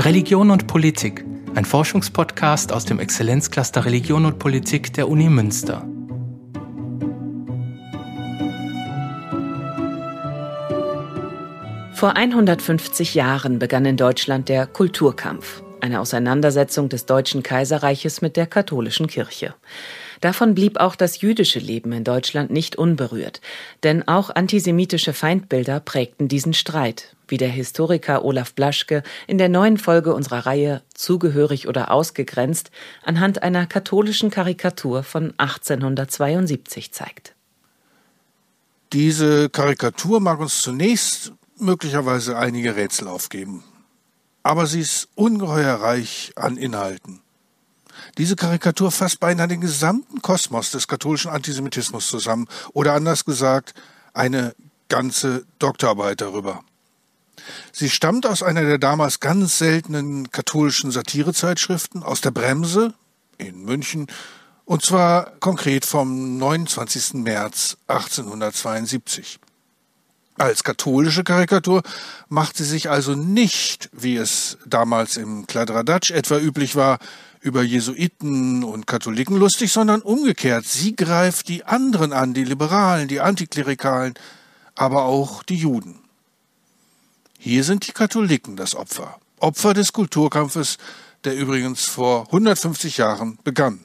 Religion und Politik, ein Forschungspodcast aus dem Exzellenzcluster Religion und Politik der Uni Münster. Vor 150 Jahren begann in Deutschland der Kulturkampf, eine Auseinandersetzung des Deutschen Kaiserreiches mit der katholischen Kirche. Davon blieb auch das jüdische Leben in Deutschland nicht unberührt, denn auch antisemitische Feindbilder prägten diesen Streit, wie der Historiker Olaf Blaschke in der neuen Folge unserer Reihe Zugehörig oder ausgegrenzt anhand einer katholischen Karikatur von 1872 zeigt. Diese Karikatur mag uns zunächst möglicherweise einige Rätsel aufgeben, aber sie ist ungeheuer reich an Inhalten. Diese Karikatur fasst beinahe den gesamten Kosmos des katholischen Antisemitismus zusammen oder anders gesagt eine ganze Doktorarbeit darüber. Sie stammt aus einer der damals ganz seltenen katholischen Satirezeitschriften, aus der Bremse in München, und zwar konkret vom 29. März 1872. Als katholische Karikatur macht sie sich also nicht, wie es damals im Kladderadatsch etwa üblich war, über Jesuiten und Katholiken lustig, sondern umgekehrt. Sie greift die anderen an, die Liberalen, die Antiklerikalen, aber auch die Juden. Hier sind die Katholiken das Opfer. Opfer des Kulturkampfes, der übrigens vor 150 Jahren begann.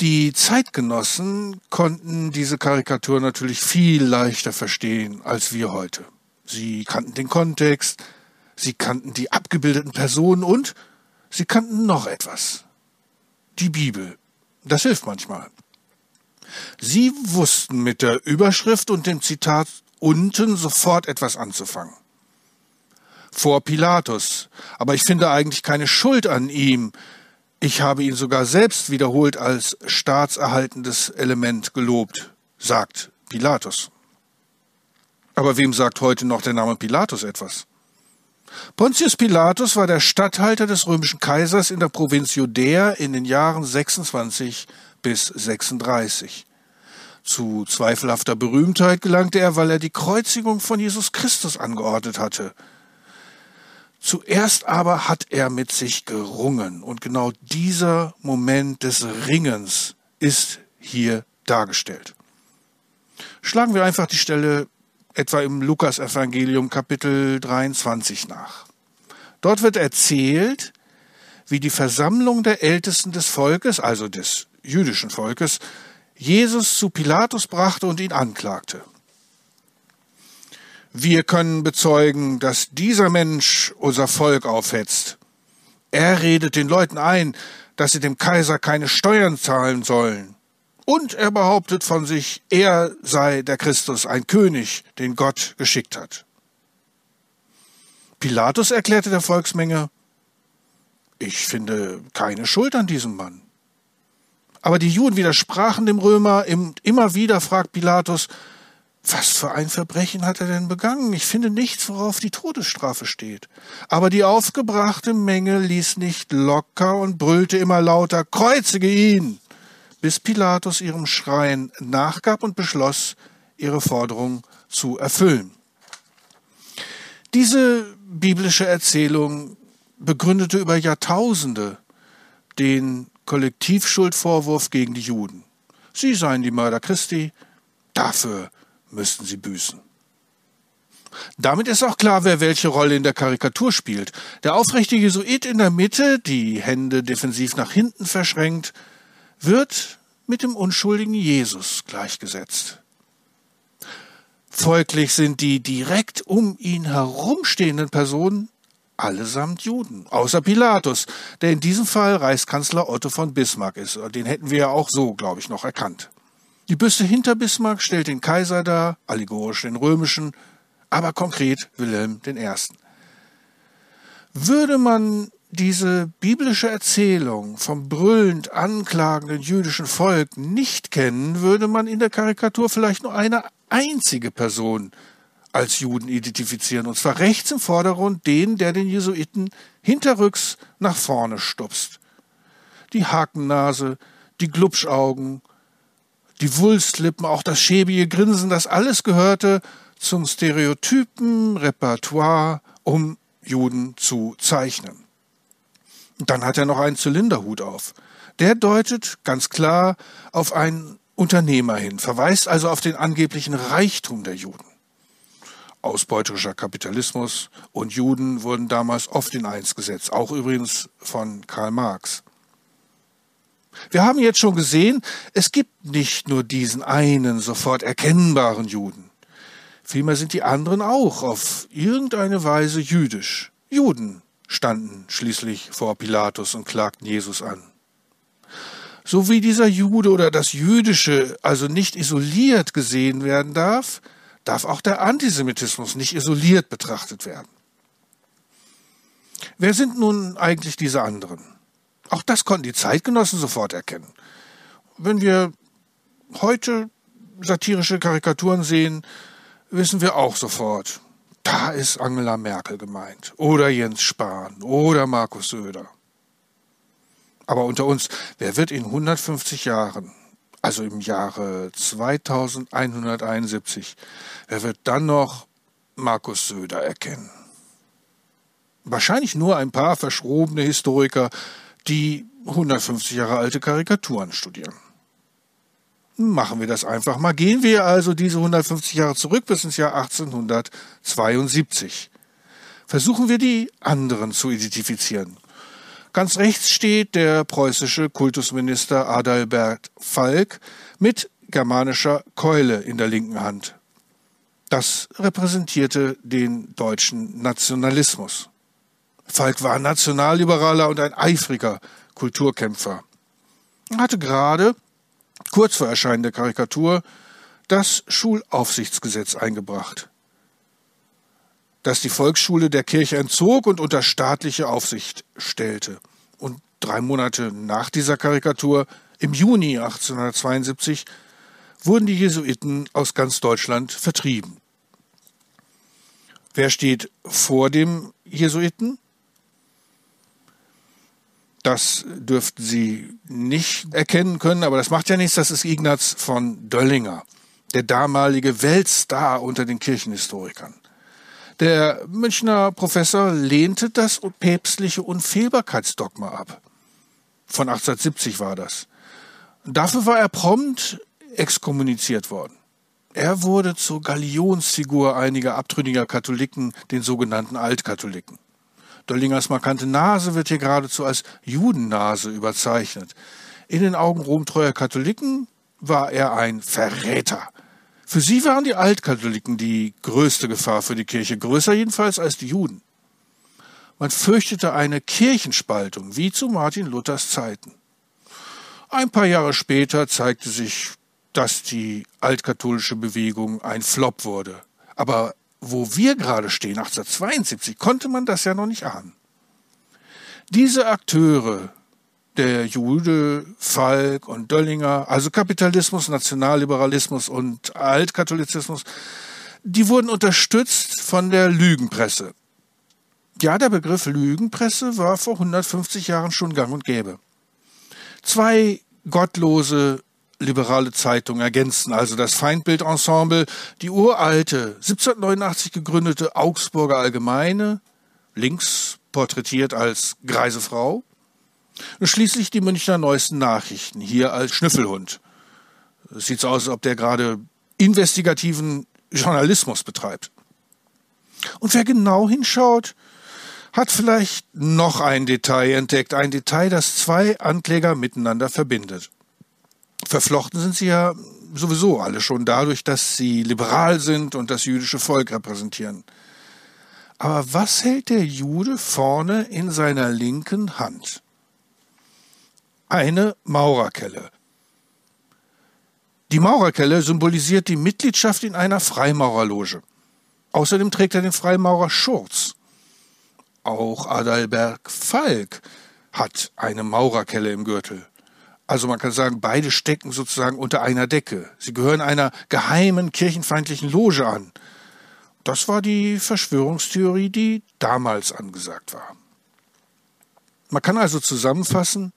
Die Zeitgenossen konnten diese Karikatur natürlich viel leichter verstehen als wir heute. Sie kannten den Kontext, sie kannten die abgebildeten Personen und Sie kannten noch etwas. Die Bibel. Das hilft manchmal. Sie wussten mit der Überschrift und dem Zitat unten sofort etwas anzufangen. Vor Pilatus. Aber ich finde eigentlich keine Schuld an ihm. Ich habe ihn sogar selbst wiederholt als staatserhaltendes Element gelobt, sagt Pilatus. Aber wem sagt heute noch der Name Pilatus etwas? Pontius Pilatus war der Statthalter des römischen Kaisers in der Provinz Judäa in den Jahren 26 bis 36. Zu zweifelhafter Berühmtheit gelangte er, weil er die Kreuzigung von Jesus Christus angeordnet hatte. Zuerst aber hat er mit sich gerungen, und genau dieser Moment des Ringens ist hier dargestellt. Schlagen wir einfach die Stelle etwa im Lukasevangelium Kapitel 23 nach. Dort wird erzählt, wie die Versammlung der Ältesten des Volkes, also des jüdischen Volkes, Jesus zu Pilatus brachte und ihn anklagte. Wir können bezeugen, dass dieser Mensch unser Volk aufhetzt. Er redet den Leuten ein, dass sie dem Kaiser keine Steuern zahlen sollen. Und er behauptet von sich, er sei der Christus, ein König, den Gott geschickt hat. Pilatus erklärte der Volksmenge, ich finde keine Schuld an diesem Mann. Aber die Juden widersprachen dem Römer, immer wieder fragt Pilatus, was für ein Verbrechen hat er denn begangen? Ich finde nichts, worauf die Todesstrafe steht. Aber die aufgebrachte Menge ließ nicht locker und brüllte immer lauter, kreuzige ihn! Bis Pilatus ihrem Schreien nachgab und beschloss, ihre Forderung zu erfüllen. Diese biblische Erzählung begründete über Jahrtausende den Kollektivschuldvorwurf gegen die Juden. Sie seien die Mörder Christi, dafür müssten sie büßen. Damit ist auch klar, wer welche Rolle in der Karikatur spielt. Der aufrechte Jesuit in der Mitte, die Hände defensiv nach hinten verschränkt, wird mit dem unschuldigen Jesus gleichgesetzt. Folglich sind die direkt um ihn herumstehenden Personen allesamt Juden, außer Pilatus, der in diesem Fall Reichskanzler Otto von Bismarck ist. Den hätten wir ja auch so, glaube ich, noch erkannt. Die Büste hinter Bismarck stellt den Kaiser dar, allegorisch den römischen, aber konkret Wilhelm I. Würde man diese biblische Erzählung vom brüllend anklagenden jüdischen Volk nicht kennen, würde man in der Karikatur vielleicht nur eine einzige Person als Juden identifizieren, und zwar rechts im Vordergrund den, der den Jesuiten hinterrücks nach vorne stupst. Die Hakennase, die Glubschaugen, die Wulstlippen, auch das schäbige Grinsen, das alles gehörte zum Stereotypen Repertoire um Juden zu zeichnen. Dann hat er noch einen Zylinderhut auf. Der deutet ganz klar auf einen Unternehmer hin, verweist also auf den angeblichen Reichtum der Juden. Ausbeuterischer Kapitalismus und Juden wurden damals oft in eins gesetzt, auch übrigens von Karl Marx. Wir haben jetzt schon gesehen, es gibt nicht nur diesen einen sofort erkennbaren Juden. Vielmehr sind die anderen auch auf irgendeine Weise jüdisch. Juden standen schließlich vor Pilatus und klagten Jesus an. So wie dieser Jude oder das Jüdische also nicht isoliert gesehen werden darf, darf auch der Antisemitismus nicht isoliert betrachtet werden. Wer sind nun eigentlich diese anderen? Auch das konnten die Zeitgenossen sofort erkennen. Wenn wir heute satirische Karikaturen sehen, wissen wir auch sofort, da ist Angela Merkel gemeint oder Jens Spahn oder Markus Söder. Aber unter uns, wer wird in 150 Jahren also im Jahre 2171. Wer wird dann noch Markus Söder erkennen? Wahrscheinlich nur ein paar verschrobene Historiker, die 150 Jahre alte Karikaturen studieren. Machen wir das einfach mal. Gehen wir also diese 150 Jahre zurück bis ins Jahr 1872. Versuchen wir die anderen zu identifizieren. Ganz rechts steht der preußische Kultusminister Adalbert Falk mit germanischer Keule in der linken Hand. Das repräsentierte den deutschen Nationalismus. Falk war Nationalliberaler und ein eifriger Kulturkämpfer. Er hatte gerade, kurz vor Erscheinen der Karikatur, das Schulaufsichtsgesetz eingebracht, das die Volksschule der Kirche entzog und unter staatliche Aufsicht stellte. Und drei Monate nach dieser Karikatur, im Juni 1872, wurden die Jesuiten aus ganz Deutschland vertrieben. Wer steht vor dem Jesuiten? Das dürften Sie nicht erkennen können, aber das macht ja nichts. Das ist Ignaz von Döllinger, der damalige Weltstar unter den Kirchenhistorikern. Der Münchner Professor lehnte das päpstliche Unfehlbarkeitsdogma ab. Von 1870 war das. Dafür war er prompt exkommuniziert worden. Er wurde zur Galionsfigur einiger abtrünniger Katholiken, den sogenannten Altkatholiken. Dollingers markante Nase wird hier geradezu als Judennase überzeichnet. In den Augen romtreuer Katholiken war er ein Verräter. Für sie waren die Altkatholiken die größte Gefahr für die Kirche, größer jedenfalls als die Juden. Man fürchtete eine Kirchenspaltung, wie zu Martin Luthers Zeiten. Ein paar Jahre später zeigte sich, dass die altkatholische Bewegung ein Flop wurde. Aber wo wir gerade stehen, 1872, konnte man das ja noch nicht ahnen. Diese Akteure der Jude, Falk und Döllinger, also Kapitalismus, Nationalliberalismus und Altkatholizismus, die wurden unterstützt von der Lügenpresse. Ja, der Begriff Lügenpresse war vor 150 Jahren schon gang und gäbe. Zwei gottlose liberale Zeitungen ergänzten also das Feindbildensemble, die uralte, 1789 gegründete Augsburger Allgemeine, links porträtiert als greise Frau, und schließlich die Münchner Neuesten Nachrichten, hier als Schnüffelhund. Es sieht so aus, als ob der gerade investigativen Journalismus betreibt. Und wer genau hinschaut, hat vielleicht noch ein Detail entdeckt, ein Detail, das zwei Ankläger miteinander verbindet. Verflochten sind sie ja sowieso alle schon dadurch, dass sie liberal sind und das jüdische Volk repräsentieren. Aber was hält der Jude vorne in seiner linken Hand? eine Maurerkelle. Die Maurerkelle symbolisiert die Mitgliedschaft in einer Freimaurerloge. Außerdem trägt er den Freimaurer Schurz. Auch Adalbert Falk hat eine Maurerkelle im Gürtel. Also man kann sagen, beide stecken sozusagen unter einer Decke. Sie gehören einer geheimen kirchenfeindlichen Loge an. Das war die Verschwörungstheorie, die damals angesagt war. Man kann also zusammenfassen,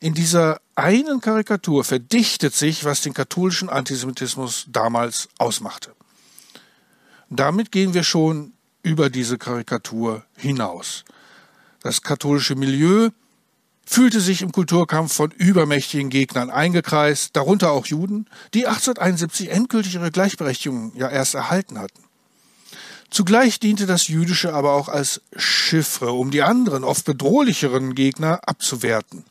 in dieser einen Karikatur verdichtet sich, was den katholischen Antisemitismus damals ausmachte. Damit gehen wir schon über diese Karikatur hinaus. Das katholische Milieu fühlte sich im Kulturkampf von übermächtigen Gegnern eingekreist, darunter auch Juden, die 1871 endgültig ihre Gleichberechtigung ja erst erhalten hatten. Zugleich diente das Jüdische aber auch als Chiffre, um die anderen, oft bedrohlicheren Gegner abzuwerten.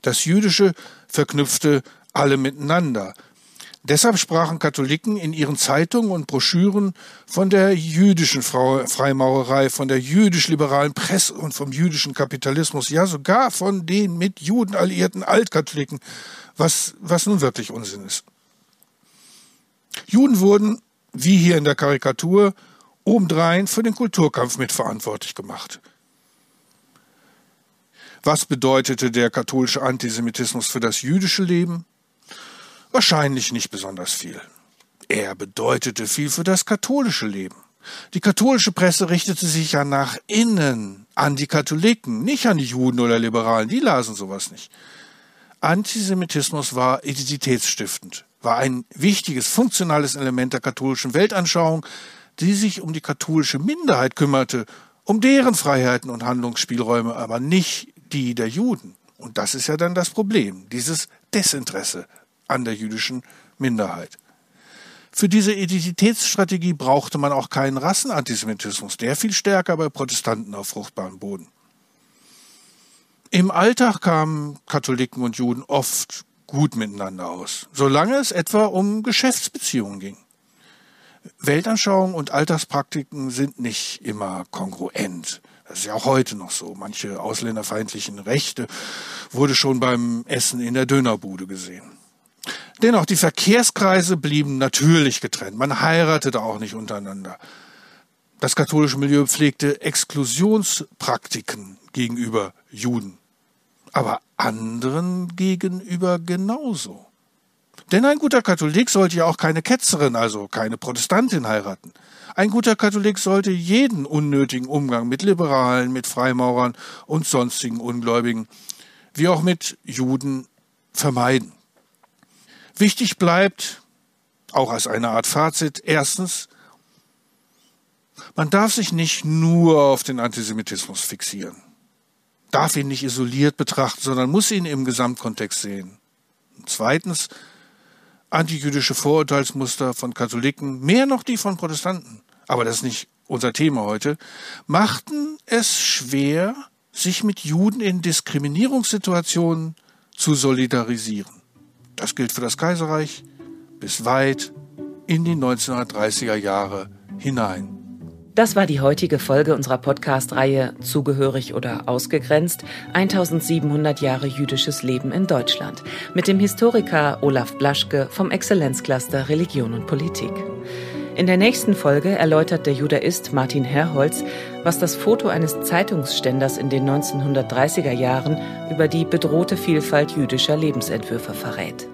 Das Jüdische verknüpfte alle miteinander, Deshalb sprachen Katholiken in ihren Zeitungen und Broschüren von der jüdischen Freimaurerei, von der jüdisch-liberalen Presse und vom jüdischen Kapitalismus, ja sogar von den mit Juden alliierten Altkatholiken, was, was nun wirklich Unsinn ist. Juden wurden, wie hier in der Karikatur, obendrein für den Kulturkampf mitverantwortlich gemacht. Was bedeutete der katholische Antisemitismus für das jüdische Leben? Wahrscheinlich nicht besonders viel. Er bedeutete viel für das katholische Leben. Die katholische Presse richtete sich ja nach innen, an die Katholiken, nicht an die Juden oder Liberalen, die lasen sowas nicht. Antisemitismus war identitätsstiftend, war ein wichtiges, funktionales Element der katholischen Weltanschauung, die sich um die katholische Minderheit kümmerte, um deren Freiheiten und Handlungsspielräume, aber nicht die der Juden. Und das ist ja dann das Problem, dieses Desinteresse an der jüdischen Minderheit. Für diese Identitätsstrategie brauchte man auch keinen Rassenantisemitismus, der viel stärker bei Protestanten auf fruchtbaren Boden. Im Alltag kamen Katholiken und Juden oft gut miteinander aus, solange es etwa um Geschäftsbeziehungen ging. Weltanschauungen und Alltagspraktiken sind nicht immer kongruent. Das ist ja auch heute noch so. Manche ausländerfeindlichen Rechte wurde schon beim Essen in der Dönerbude gesehen. Dennoch, die Verkehrskreise blieben natürlich getrennt. Man heiratete auch nicht untereinander. Das katholische Milieu pflegte Exklusionspraktiken gegenüber Juden, aber anderen gegenüber genauso. Denn ein guter Katholik sollte ja auch keine Ketzerin, also keine Protestantin heiraten. Ein guter Katholik sollte jeden unnötigen Umgang mit Liberalen, mit Freimaurern und sonstigen Ungläubigen, wie auch mit Juden, vermeiden. Wichtig bleibt, auch als eine Art Fazit, erstens, man darf sich nicht nur auf den Antisemitismus fixieren, darf ihn nicht isoliert betrachten, sondern muss ihn im Gesamtkontext sehen. Und zweitens, antijüdische Vorurteilsmuster von Katholiken, mehr noch die von Protestanten, aber das ist nicht unser Thema heute, machten es schwer, sich mit Juden in Diskriminierungssituationen zu solidarisieren. Das gilt für das Kaiserreich bis weit in die 1930er Jahre hinein. Das war die heutige Folge unserer Podcast-Reihe Zugehörig oder ausgegrenzt 1700 Jahre jüdisches Leben in Deutschland mit dem Historiker Olaf Blaschke vom Exzellenzcluster Religion und Politik. In der nächsten Folge erläutert der Judaist Martin Herholz, was das Foto eines Zeitungsständers in den 1930er Jahren über die bedrohte Vielfalt jüdischer Lebensentwürfe verrät.